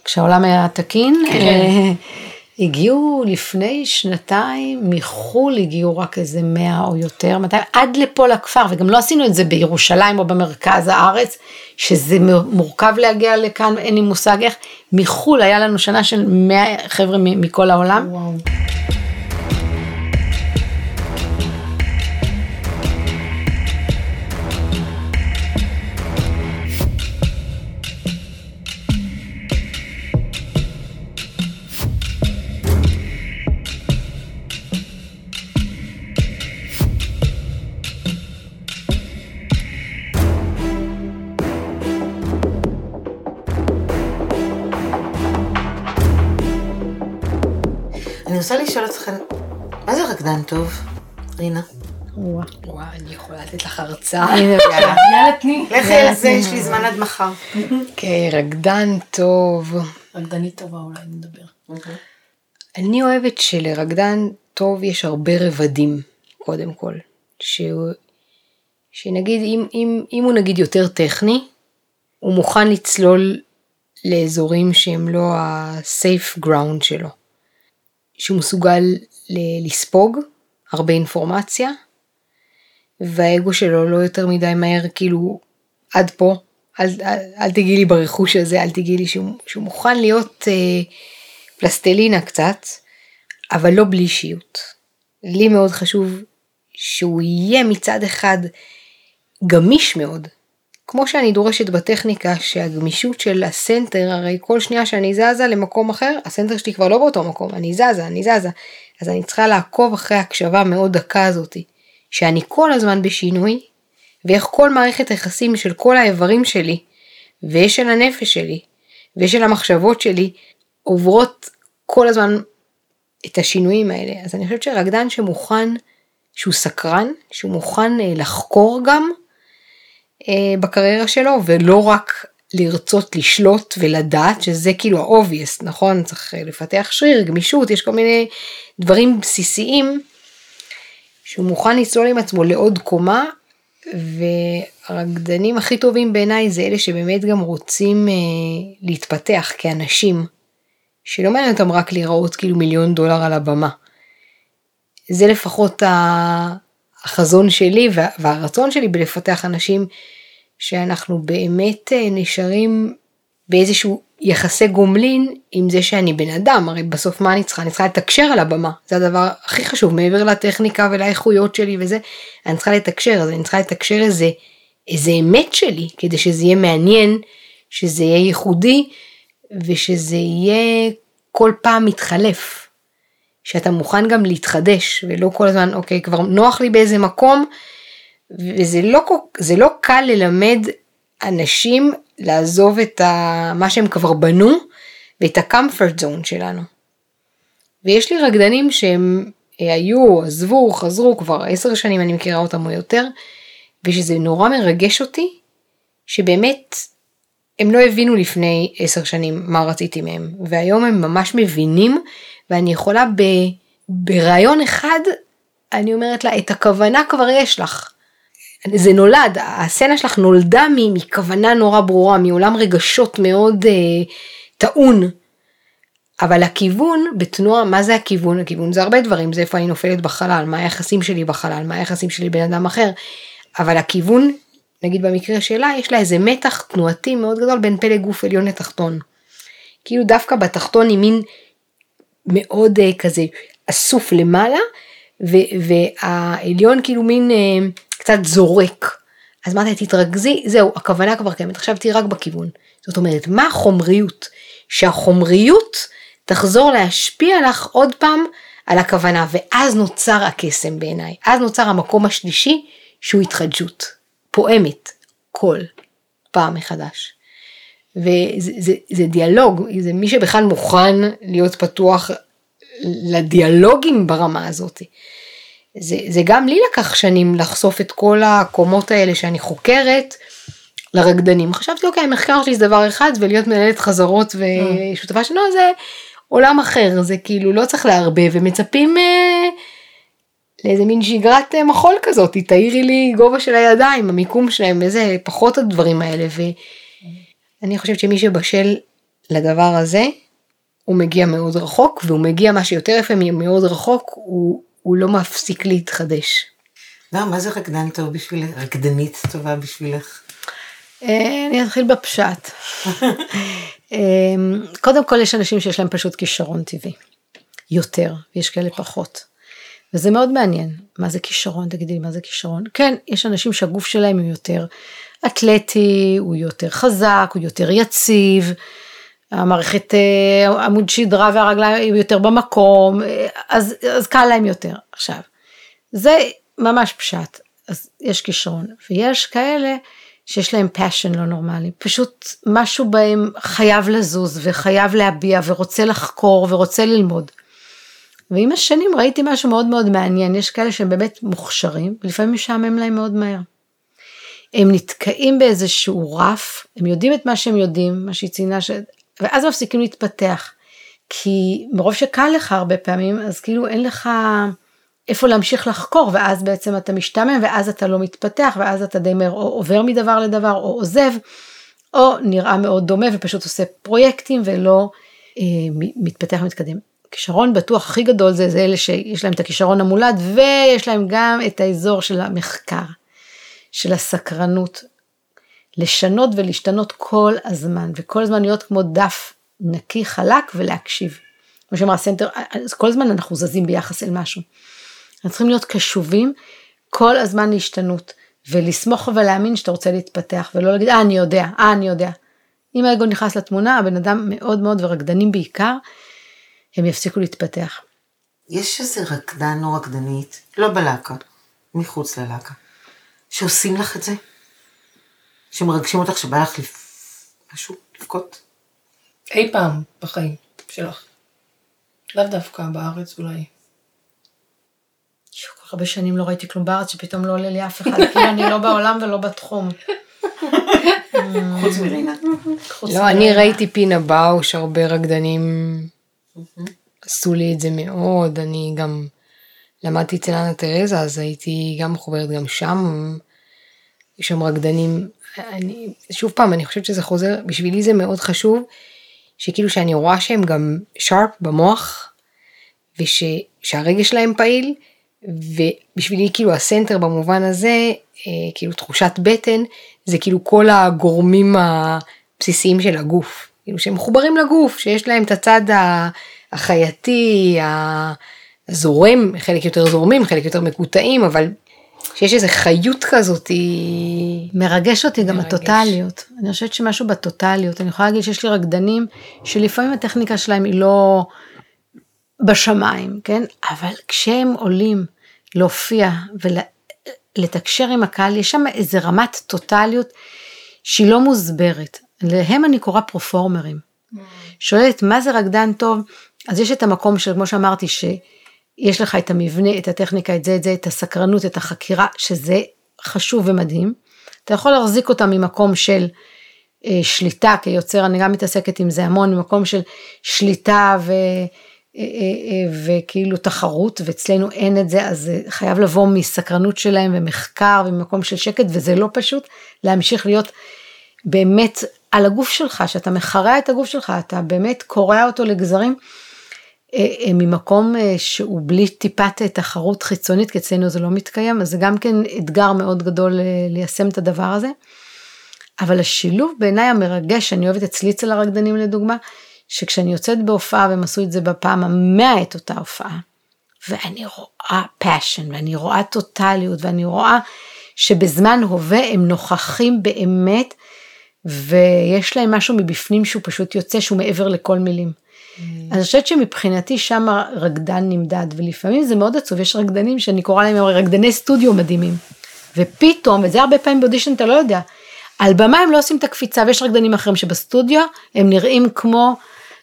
כשהעולם היה תקין, כן. אה, הגיעו לפני שנתיים, מחו"ל הגיעו רק איזה 100 או יותר, 200, עד לפה לכפר, וגם לא עשינו את זה בירושלים או במרכז הארץ, שזה מורכב להגיע לכאן, אין לי מושג איך, מחו"ל היה לנו שנה של 100 חבר'ה מכל העולם. וואו. טוב, רינה? וואו. וואי, אני יכולה לתת לך הרצאה. יאללה תני. לכי על זה, יש לי זמן עד מחר. אוקיי, רקדן טוב. רקדנית טובה אולי נדבר. אני אוהבת שלרקדן טוב יש הרבה רבדים, קודם כל. שנגיד, אם, אם, אם הוא נגיד יותר טכני, הוא מוכן לצלול לאזורים שהם לא ה-safe ground שלו. שהוא מסוגל ל- לספוג הרבה אינפורמציה, והאגו שלו לא יותר מדי מהר, כאילו, עד פה, אל, אל, אל תגיעי לי ברכוש הזה, אל תגיעי לי שהוא, שהוא מוכן להיות אה, פלסטלינה קצת, אבל לא בלי אישיות. לי מאוד חשוב שהוא יהיה מצד אחד גמיש מאוד. כמו שאני דורשת בטכניקה שהגמישות של הסנטר, הרי כל שנייה שאני זזה למקום אחר, הסנטר שלי כבר לא באותו מקום, אני זזה, אני זזה. אז אני צריכה לעקוב אחרי ההקשבה המאוד דקה הזאתי, שאני כל הזמן בשינוי, ואיך כל מערכת היחסים של כל האיברים שלי, ושל הנפש שלי, ושל המחשבות שלי, עוברות כל הזמן את השינויים האלה. אז אני חושבת שרקדן שמוכן, שהוא סקרן, שהוא מוכן אה, לחקור גם אה, בקריירה שלו, ולא רק לרצות לשלוט ולדעת, שזה כאילו ה-obvious, נכון? צריך לפתח שריר, גמישות, יש כל מיני דברים בסיסיים שהוא מוכן לצלול עם עצמו לעוד קומה, והרקדנים הכי טובים בעיניי זה אלה שבאמת גם רוצים אה, להתפתח כאנשים, שלא מעניין אותם רק להיראות כאילו מיליון דולר על הבמה. זה לפחות החזון שלי והרצון שלי בלפתח אנשים שאנחנו באמת אה, נשארים באיזשהו יחסי גומלין עם זה שאני בן אדם, הרי בסוף מה אני צריכה? אני צריכה לתקשר על הבמה, זה הדבר הכי חשוב, מעבר לטכניקה ולאיכויות שלי וזה, אני צריכה לתקשר, אז אני צריכה לתקשר איזה, איזה אמת שלי, כדי שזה יהיה מעניין, שזה יהיה ייחודי, ושזה יהיה כל פעם מתחלף. שאתה מוכן גם להתחדש, ולא כל הזמן, אוקיי, כבר נוח לי באיזה מקום, וזה לא, לא קל ללמד אנשים לעזוב את ה, מה שהם כבר בנו ואת ה-comfort zone שלנו. ויש לי רקדנים שהם היו, עזבו, חזרו, כבר עשר שנים אני מכירה אותם או יותר, ושזה נורא מרגש אותי, שבאמת הם לא הבינו לפני עשר שנים מה רציתי מהם, והיום הם ממש מבינים, ואני יכולה ב, ברעיון אחד, אני אומרת לה, את הכוונה כבר יש לך. זה נולד, הסצנה שלך נולדה מכוונה נורא ברורה, מעולם רגשות מאוד אה, טעון. אבל הכיוון בתנועה, מה זה הכיוון? הכיוון זה הרבה דברים, זה איפה אני נופלת בחלל, מה היחסים שלי בחלל, מה היחסים שלי בין אדם אחר. אבל הכיוון, נגיד במקרה שלה, יש לה איזה מתח תנועתי מאוד גדול בין פלג גוף עליון לתחתון. כאילו דווקא בתחתון היא מין מאוד אה, כזה אסוף למעלה, והעליון כאילו מין אה, קצת זורק. אז אמרתי, תתרכזי, זהו, הכוונה כבר קיימת, עכשיו תהיי רק בכיוון. זאת אומרת, מה החומריות? שהחומריות תחזור להשפיע לך עוד פעם על הכוונה, ואז נוצר הקסם בעיניי. אז נוצר המקום השלישי, שהוא התחדשות, פועמת, כל פעם מחדש. וזה זה, זה דיאלוג, זה מי שבכלל מוכן להיות פתוח לדיאלוגים ברמה הזאת. זה, זה גם לי לקח שנים לחשוף את כל הקומות האלה שאני חוקרת לרקדנים. חשבתי, אוקיי, המחקר שלי זה דבר אחד, ולהיות מנהלת חזרות ושותפה שלנו זה עולם אחר, זה כאילו לא צריך לערבב, ומצפים אה, לאיזה מין שגרת אה, מחול כזאת, תאירי לי גובה של הידיים, המיקום שלהם, איזה פחות הדברים האלה, ואני חושבת שמי שבשל לדבר הזה, הוא מגיע מאוד רחוק, והוא מגיע מה שיותר יפה מאוד רחוק, הוא הוא לא מפסיק להתחדש. לא, מה זה רקדן טוב בשבילך? רקדנית טובה בשבילך? אה, אני אתחיל בפשט. אה, קודם כל יש אנשים שיש להם פשוט כישרון טבעי. יותר, ויש כאלה פחות. וזה מאוד מעניין. מה זה כישרון? תגידי מה זה כישרון? כן, יש אנשים שהגוף שלהם הוא יותר אתלטי, הוא יותר חזק, הוא יותר יציב. המערכת אה, עמוד שדרה והרגליים יותר במקום, אה, אז, אז קל להם יותר. עכשיו, זה ממש פשט, אז יש כישרון, ויש כאלה שיש להם passion לא נורמלי, פשוט משהו בהם חייב לזוז וחייב להביע ורוצה לחקור ורוצה ללמוד. ועם השנים ראיתי משהו מאוד מאוד מעניין, יש כאלה שהם באמת מוכשרים, ולפעמים משעמם להם מאוד מהר. הם נתקעים באיזשהו רף, הם יודעים את מה שהם יודעים, מה שהיא ציינה, ואז מפסיקים להתפתח. כי מרוב שקל לך הרבה פעמים, אז כאילו אין לך איפה להמשיך לחקור, ואז בעצם אתה משתמם, ואז אתה לא מתפתח, ואז אתה די מהר או עובר מדבר לדבר, או עוזב, או נראה מאוד דומה ופשוט עושה פרויקטים ולא אה, מתפתח ומתקדם. כישרון בטוח הכי גדול זה, זה אלה שיש להם את הכישרון המולד, ויש להם גם את האזור של המחקר, של הסקרנות, לשנות ולהשתנות כל הזמן, וכל הזמן להיות כמו דף נקי חלק ולהקשיב. כמו שאמרת center, כל הזמן אנחנו זזים ביחס אל משהו. אנחנו צריכים להיות קשובים כל הזמן להשתנות, ולסמוך ולהאמין שאתה רוצה להתפתח, ולא להגיד, אה, אני יודע, אה, אני יודע. אם האגו נכנס לתמונה, הבן אדם מאוד מאוד, ורקדנים בעיקר, הם יפסיקו להתפתח. יש איזה רקדן או רקדנית, לא בלהקה, מחוץ ללהקה, שעושים לך את זה? שמרגשים אותך שבא לך לפ... משהו לבכות? אי פעם בחיים שלך. לאו דווקא בארץ אולי. כל כך הרבה שנים לא ראיתי כלום בארץ שפתאום לא עולה לי אף אחד, כאילו אני לא בעולם ולא בתחום. חוץ מרינה. לא, אני ראיתי פינה באוש, הרבה רקדנים עשו לי את זה מאוד, אני גם למדתי אצל אנה תרזה, אז הייתי גם מחוברת גם שם, יש שם רקדנים, אני, שוב פעם, אני חושבת שזה חוזר, בשבילי זה מאוד חשוב, שכאילו שאני רואה שהם גם שרפ במוח, ושהרגש שלהם פעיל, ובשבילי כאילו הסנטר במובן הזה, אה, כאילו תחושת בטן, זה כאילו כל הגורמים הבסיסיים של הגוף, כאילו שהם מחוברים לגוף, שיש להם את הצד החייתי, הזורם, חלק יותר זורמים, חלק יותר מקוטעים, אבל שיש איזה חיות כזאת היא... מרגש אותי גם מרגש. הטוטליות. אני חושבת שמשהו בטוטליות. אני יכולה להגיד שיש לי רקדנים שלפעמים הטכניקה שלהם היא לא בשמיים, כן? אבל כשהם עולים להופיע ולתקשר עם הקהל, יש שם איזה רמת טוטליות שהיא לא מוסברת. להם אני קוראה פרופורמרים. שואלת מה זה רקדן טוב, אז יש את המקום של, כמו שאמרתי, שיש לך את המבנה, את הטכניקה, את זה, את זה, את הסקרנות, את החקירה, שזה חשוב ומדהים. אתה יכול להחזיק אותה ממקום של אה, שליטה כיוצר, אני גם מתעסקת עם זה המון, ממקום של שליטה ו... אה, אה, אה, וכאילו תחרות, ואצלנו אין את זה, אז זה חייב לבוא מסקרנות שלהם ומחקר וממקום של שקט, וזה לא פשוט להמשיך להיות באמת על הגוף שלך, שאתה מחרע את הגוף שלך, אתה באמת קורע אותו לגזרים. אה, אה, ממקום אה, שהוא בלי טיפת תחרות חיצונית, כי אצלנו זה לא מתקיים, אז זה גם כן אתגר מאוד גדול ליישם את הדבר הזה. אבל השילוב בעיניי המרגש, שאני אוהבת אצלי אצל הרקדנים לדוגמה, שכשאני יוצאת בהופעה, והם עשו את זה בפעם המאה את אותה הופעה, ואני רואה passion, ואני רואה טוטליות, ואני רואה שבזמן הווה הם נוכחים באמת, ויש להם משהו מבפנים שהוא פשוט יוצא, שהוא מעבר לכל מילים. Mm. אני חושבת שמבחינתי שם הרקדן נמדד, ולפעמים זה מאוד עצוב, יש רקדנים שאני קוראה להם רקדני סטודיו מדהימים. ופתאום, וזה הרבה פעמים באודישן אתה לא יודע, על במה הם לא עושים את הקפיצה, ויש רקדנים אחרים שבסטודיו הם נראים כמו,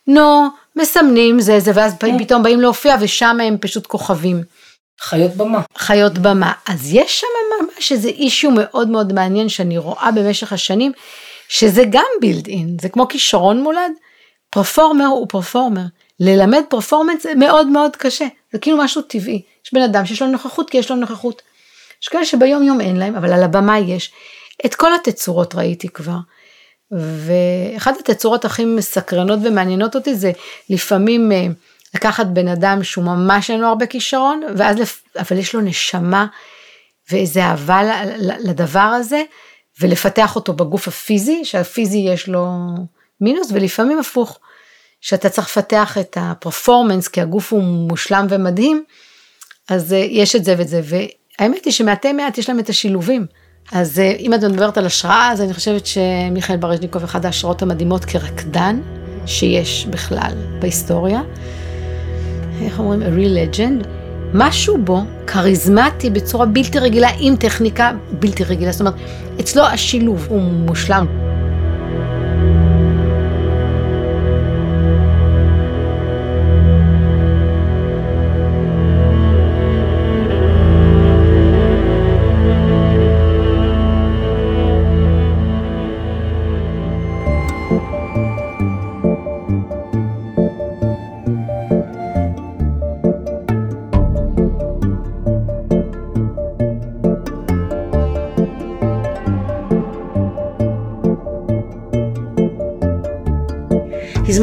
נו, מסמנים זה זה, ואז פתאום באים להופיע ושם הם פשוט כוכבים. חיות במה. חיות במה. אז יש שם ממש איזה אישיו מאוד מאוד מעניין שאני רואה במשך השנים, שזה גם בילד אין, זה כמו כישרון מולד. פרפורמר הוא פרפורמר. ללמד פרפורמנס זה מאוד מאוד קשה, זה כאילו משהו טבעי. יש בן אדם שיש לו נוכחות כי יש לו נוכחות. יש כאלה שביום יום אין להם, אבל על הבמה יש. את כל התצורות ראיתי כבר. ואחת התצורות הכי מסקרנות ומעניינות אותי זה לפעמים אה, לקחת בן אדם שהוא ממש אין לו הרבה כישרון, ואז, לפ... אבל יש לו נשמה ואיזה אהבה לדבר הזה, ולפתח אותו בגוף הפיזי, שהפיזי יש לו מינוס, ולפעמים הפוך, שאתה צריך לפתח את הפרפורמנס, כי הגוף הוא מושלם ומדהים, אז אה, יש את זה ואת זה, והאמת היא שמעטי מעט יש להם את השילובים. אז אה, אם את מדברת על השראה, אז אני חושבת שמיכאל ברז'ניקוב אחד ההשראות המדהימות כרקדן שיש בכלל בהיסטוריה. איך אומרים? a real legend. משהו בו כריזמטי בצורה בלתי רגילה עם טכניקה בלתי רגילה. זאת אומרת, אצלו השילוב הוא מושלם.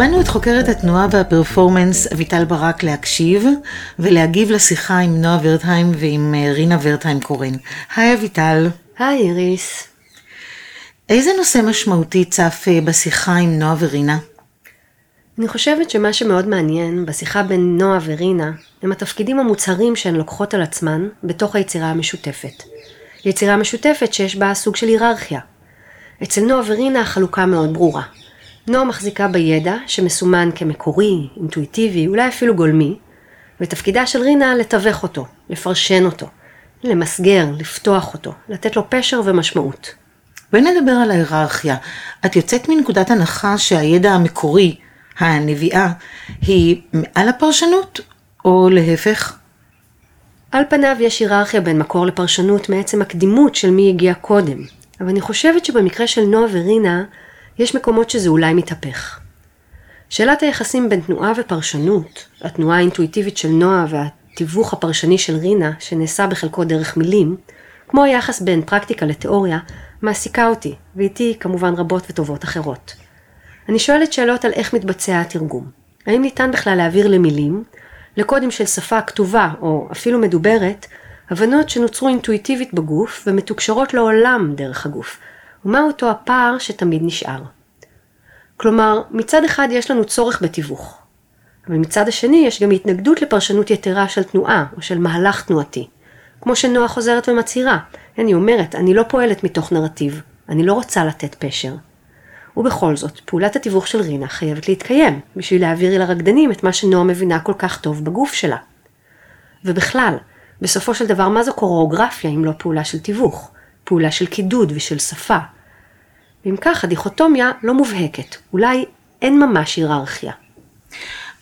הזמנו את חוקרת התנועה והפרפורמנס אביטל ברק להקשיב ולהגיב לשיחה עם נועה ורטהיים ועם אה, רינה ורטהיים קורן. היי אביטל. היי איריס. איזה נושא משמעותי צף אה, בשיחה עם נועה ורינה? אני חושבת שמה שמאוד מעניין בשיחה בין נועה ורינה הם התפקידים המוצהרים שהן לוקחות על עצמן בתוך היצירה המשותפת. יצירה משותפת שיש בה סוג של היררכיה. אצל נועה ורינה החלוקה מאוד ברורה. נועה מחזיקה בידע שמסומן כמקורי, אינטואיטיבי, אולי אפילו גולמי, ותפקידה של רינה לתווך אותו, לפרשן אותו, למסגר, לפתוח אותו, לתת לו פשר ומשמעות. בואי נדבר על ההיררכיה. את יוצאת מנקודת הנחה שהידע המקורי, הנביאה, היא מעל הפרשנות, או להפך? על פניו יש היררכיה בין מקור לפרשנות מעצם הקדימות של מי הגיע קודם. אבל אני חושבת שבמקרה של נועה ורינה, יש מקומות שזה אולי מתהפך. שאלת היחסים בין תנועה ופרשנות, התנועה האינטואיטיבית של נועה והתיווך הפרשני של רינה, שנעשה בחלקו דרך מילים, כמו היחס בין פרקטיקה לתיאוריה, מעסיקה אותי, ואיתי כמובן רבות וטובות אחרות. אני שואלת שאלות על איך מתבצע התרגום. האם ניתן בכלל להעביר למילים, לקודים של שפה כתובה או אפילו מדוברת, הבנות שנוצרו אינטואיטיבית בגוף ומתוקשרות לעולם דרך הגוף, ומה אותו הפער שתמיד נשאר. כלומר, מצד אחד יש לנו צורך בתיווך, אבל מצד השני יש גם התנגדות לפרשנות יתרה של תנועה או של מהלך תנועתי. כמו שנועה חוזרת ומצהירה, אני אומרת, אני לא פועלת מתוך נרטיב, אני לא רוצה לתת פשר. ובכל זאת, פעולת התיווך של רינה חייבת להתקיים, בשביל להעביר אל הרקדנים את מה שנועה מבינה כל כך טוב בגוף שלה. ובכלל, בסופו של דבר, מה זו קוריאוגרפיה אם לא פעולה של תיווך? פעולה של קידוד ושל שפה. ואם כך, הדיכוטומיה לא מובהקת, אולי אין ממש היררכיה.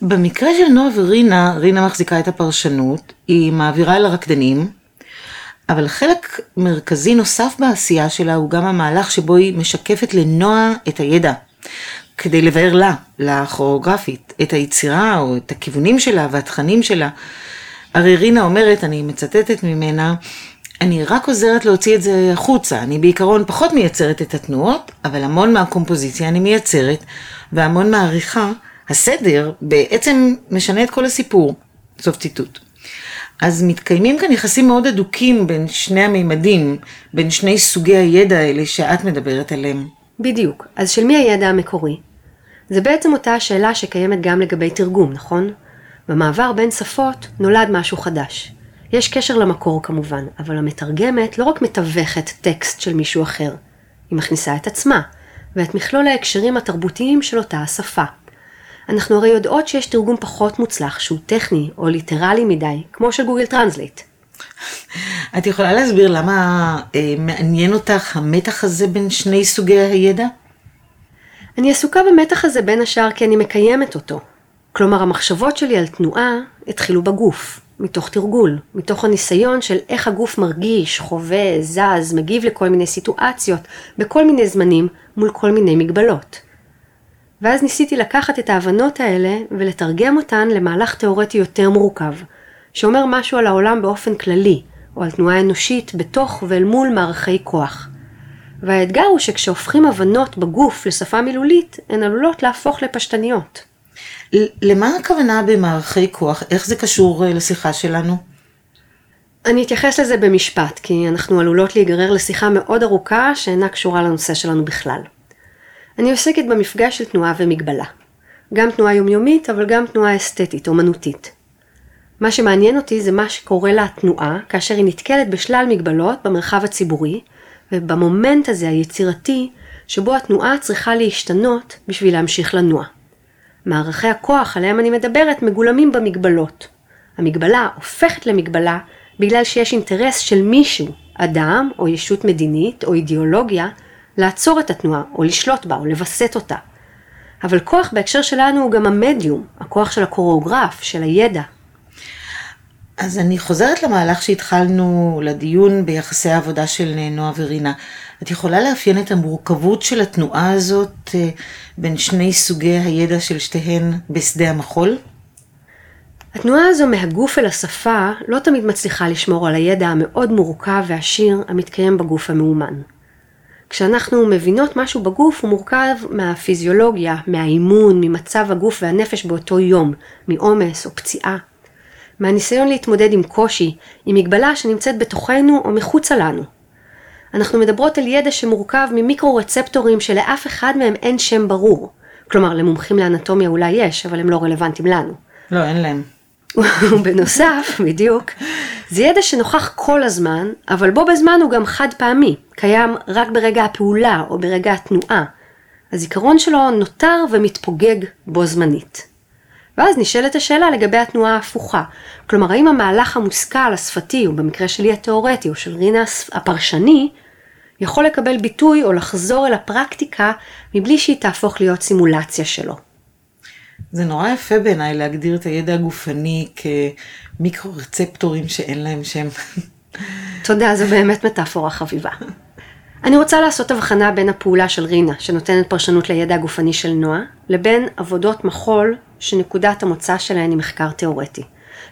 במקרה של נועה ורינה, רינה מחזיקה את הפרשנות, היא מעבירה אל הרקדנים, אבל חלק מרכזי נוסף בעשייה שלה הוא גם המהלך שבו היא משקפת לנועה את הידע, כדי לבאר לה, לכוריאוגרפית, את היצירה או את הכיוונים שלה והתכנים שלה. הרי רינה אומרת, אני מצטטת ממנה, אני רק עוזרת להוציא את זה החוצה, אני בעיקרון פחות מייצרת את התנועות, אבל המון מהקומפוזיציה אני מייצרת, והמון מהעריכה, הסדר, בעצם משנה את כל הסיפור. סוף ציטוט. אז מתקיימים כאן יחסים מאוד הדוקים בין שני המימדים, בין שני סוגי הידע האלה שאת מדברת עליהם. בדיוק. אז של מי הידע המקורי? זה בעצם אותה השאלה שקיימת גם לגבי תרגום, נכון? במעבר בין שפות נולד משהו חדש. יש קשר למקור כמובן, אבל המתרגמת לא רק מתווכת טקסט של מישהו אחר, היא מכניסה את עצמה, ואת מכלול ההקשרים התרבותיים של אותה השפה. אנחנו הרי יודעות שיש תרגום פחות מוצלח שהוא טכני או ליטרלי מדי, כמו של Google Translate. את יכולה להסביר למה אה, מעניין אותך המתח הזה בין שני סוגי הידע? אני עסוקה במתח הזה בין השאר כי אני מקיימת אותו. כלומר, המחשבות שלי על תנועה התחילו בגוף, מתוך תרגול, מתוך הניסיון של איך הגוף מרגיש, חווה, זז, מגיב לכל מיני סיטואציות, בכל מיני זמנים, מול כל מיני מגבלות. ואז ניסיתי לקחת את ההבנות האלה ולתרגם אותן למהלך תאורטי יותר מורכב, שאומר משהו על העולם באופן כללי, או על תנועה אנושית בתוך ואל מול מערכי כוח. והאתגר הוא שכשהופכים הבנות בגוף לשפה מילולית, הן עלולות להפוך לפשטניות. למה הכוונה במערכי כוח? איך זה קשור אה, לשיחה שלנו? אני אתייחס לזה במשפט, כי אנחנו עלולות להיגרר לשיחה מאוד ארוכה שאינה קשורה לנושא שלנו בכלל. אני עוסקת במפגש של תנועה ומגבלה. גם תנועה יומיומית, אבל גם תנועה אסתטית, אומנותית. מה שמעניין אותי זה מה שקורה לתנועה כאשר היא נתקלת בשלל מגבלות במרחב הציבורי, ובמומנט הזה היצירתי, שבו התנועה צריכה להשתנות בשביל להמשיך לנוע. מערכי הכוח עליהם אני מדברת מגולמים במגבלות. המגבלה הופכת למגבלה בגלל שיש אינטרס של מישהו, אדם או ישות מדינית או אידיאולוגיה, לעצור את התנועה, או לשלוט בה, או לווסת אותה. אבל כוח בהקשר שלנו הוא גם המדיום, הכוח של הקוריאוגרף, של הידע. אז אני חוזרת למהלך שהתחלנו לדיון ביחסי העבודה של נועה ורינה. את יכולה לאפיין את המורכבות של התנועה הזאת אה, בין שני סוגי הידע של שתיהן בשדה המחול? התנועה הזו מהגוף אל השפה לא תמיד מצליחה לשמור על הידע המאוד מורכב ועשיר המתקיים בגוף המאומן. כשאנחנו מבינות משהו בגוף הוא מורכב מהפיזיולוגיה, מהאימון, ממצב הגוף והנפש באותו יום, מעומס או פציעה. מהניסיון להתמודד עם קושי, עם מגבלה שנמצאת בתוכנו או מחוצה לנו. אנחנו מדברות על ידע שמורכב ממיקרו-רצפטורים שלאף אחד מהם אין שם ברור. כלומר, למומחים לאנטומיה אולי יש, אבל הם לא רלוונטיים לנו. לא, אין להם. ובנוסף, בדיוק, זה ידע שנוכח כל הזמן, אבל בו בזמן הוא גם חד פעמי, קיים רק ברגע הפעולה או ברגע התנועה. הזיכרון שלו נותר ומתפוגג בו זמנית. ואז נשאלת השאלה לגבי התנועה ההפוכה. כלומר, האם המהלך המושכל, השפתי, או במקרה שלי התיאורטי, או של רינה הפרשני, יכול לקבל ביטוי או לחזור אל הפרקטיקה מבלי שהיא תהפוך להיות סימולציה שלו. זה נורא יפה בעיניי להגדיר את הידע הגופני כמיקרו-רצפטורים שאין להם שם. תודה, זו באמת מטאפורה חביבה. אני רוצה לעשות הבחנה בין הפעולה של רינה, שנותנת פרשנות לידע הגופני של נועה, לבין עבודות מחול שנקודת המוצא שלהן היא מחקר תאורטי.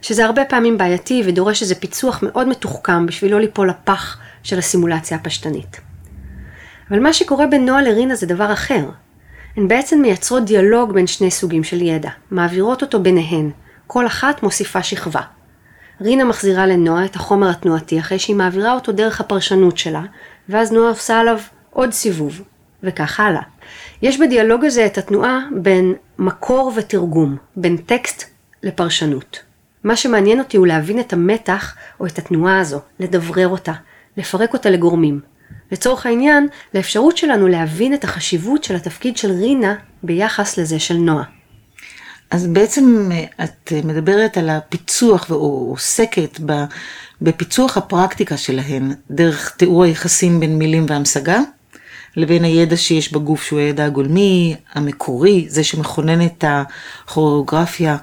שזה הרבה פעמים בעייתי ודורש איזה פיצוח מאוד מתוחכם בשביל לא ליפול לפח של הסימולציה הפשטנית. אבל מה שקורה בין נועה לרינה זה דבר אחר. הן בעצם מייצרות דיאלוג בין שני סוגים של ידע, מעבירות אותו ביניהן, כל אחת מוסיפה שכבה. רינה מחזירה לנועה את החומר התנועתי אחרי שהיא מעבירה אותו דרך הפרשנות שלה, ואז נועה עושה עליו עוד סיבוב, וכך הלאה. יש בדיאלוג הזה את התנועה בין מקור ותרגום, בין טקסט לפרשנות. מה שמעניין אותי הוא להבין את המתח או את התנועה הזו, לדברר אותה, לפרק אותה לגורמים. לצורך העניין, לאפשרות שלנו להבין את החשיבות של התפקיד של רינה ביחס לזה של נועה. אז בעצם את מדברת על הפיצוח או עוסקת בפיצוח הפרקטיקה שלהן דרך תיאור היחסים בין מילים והמשגה, לבין הידע שיש בגוף שהוא הידע הגולמי, המקורי, זה שמכונן את הכוריאוגרפיה.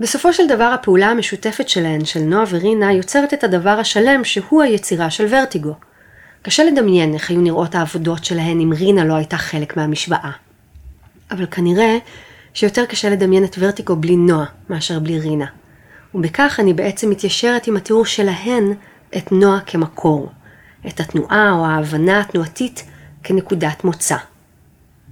בסופו של דבר הפעולה המשותפת שלהן, של נועה ורינה, יוצרת את הדבר השלם שהוא היצירה של ורטיגו. קשה לדמיין איך היו נראות העבודות שלהן אם רינה לא הייתה חלק מהמשוואה. אבל כנראה שיותר קשה לדמיין את ורטיגו בלי נועה מאשר בלי רינה. ובכך אני בעצם מתיישרת עם התיאור שלהן את נועה כמקור, את התנועה או ההבנה התנועתית כנקודת מוצא.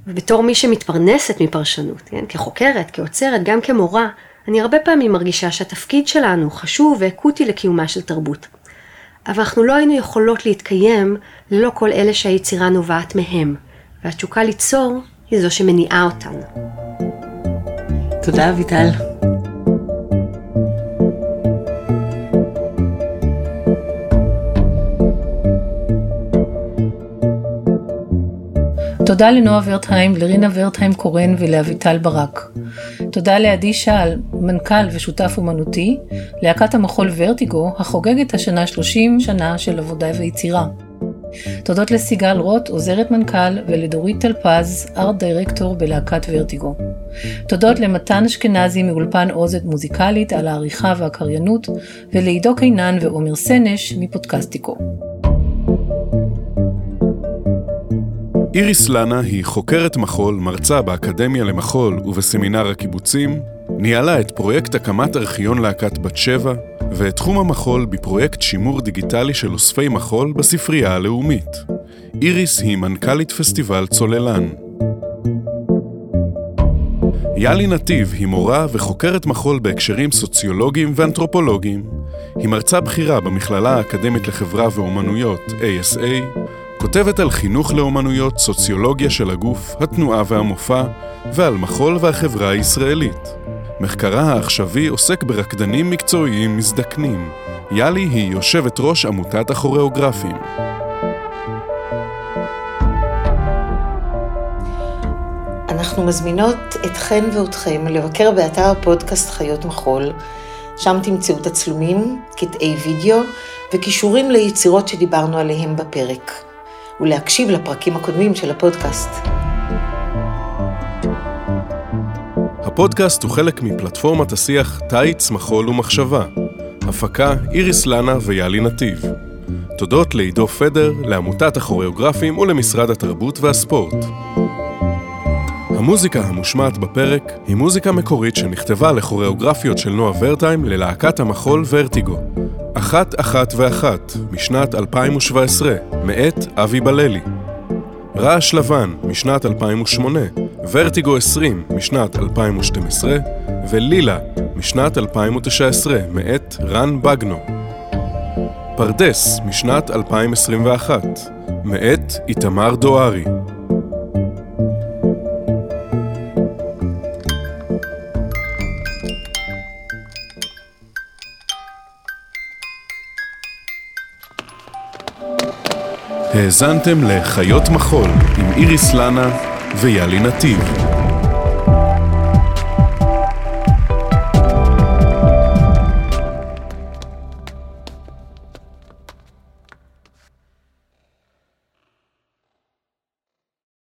ובתור מי שמתפרנסת מפרשנות, כן, כחוקרת, כאוצרת, גם כמורה, אני הרבה פעמים מרגישה שהתפקיד שלנו חשוב ואקוטי לקיומה של תרבות. אבל אנחנו לא היינו יכולות להתקיים ללא כל אלה שהיצירה נובעת מהם, והתשוקה ליצור היא זו שמניעה אותנו. תודה, אביטל. תודה לנועה ורטהיים, לרינה ורטהיים קורן ולאביטל ברק. תודה לעדי שעל, מנכ"ל ושותף אומנותי, להקת המחול ורטיגו, החוגגת השנה 30 שנה של עבודה ויצירה. תודות לסיגל רוט, עוזרת מנכ"ל, ולדורית טלפז, ארט דירקטור בלהקת ורטיגו. תודות למתן אשכנזי מאולפן אוזת מוזיקלית על העריכה והקריינות, ולעידו קינן ועומר סנש מפודקסטיקו. איריס לנה היא חוקרת מחול, מרצה באקדמיה למחול ובסמינר הקיבוצים, ניהלה את פרויקט הקמת ארכיון להקת בת שבע, ואת תחום המחול בפרויקט שימור דיגיטלי של אוספי מחול בספרייה הלאומית. איריס היא מנכ"לית פסטיבל צוללן. יאלי נתיב היא מורה וחוקרת מחול בהקשרים סוציולוגיים ואנתרופולוגיים. היא מרצה בכירה במכללה האקדמית לחברה ואומנויות, ASA, כותבת על חינוך לאומנויות, סוציולוגיה של הגוף, התנועה והמופע, ועל מחול והחברה הישראלית. מחקרה העכשווי עוסק ברקדנים מקצועיים מזדקנים. יאלי היא יושבת ראש עמותת הכוריאוגרפים. אנחנו מזמינות אתכן ואתכם לבקר באתר הפודקאסט חיות מחול, שם תמצאו תצלומים, קטעי וידאו וכישורים ליצירות שדיברנו עליהם בפרק. ולהקשיב לפרקים הקודמים של הפודקאסט. הפודקאסט הוא חלק מפלטפורמת השיח טייץ, מחול ומחשבה. הפקה איריס לנה ויאלי נתיב. תודות לעידו פדר, לעמותת הכוריאוגרפים ולמשרד התרבות והספורט. המוזיקה המושמעת בפרק היא מוזיקה מקורית שנכתבה לכוריאוגרפיות של נועה ורטהיים ללהקת המחול ורטיגו, אחת אחת ואחת, משנת 2017, מאת אבי בללי. רעש לבן, משנת 2008, ורטיגו 20, משנת 2012, ולילה, משנת 2019, מאת רן בגנו. פרדס, משנת 2021, מאת איתמר דוארי. האזנתם לחיות מחול עם איריס לנה ויאלי נתיב.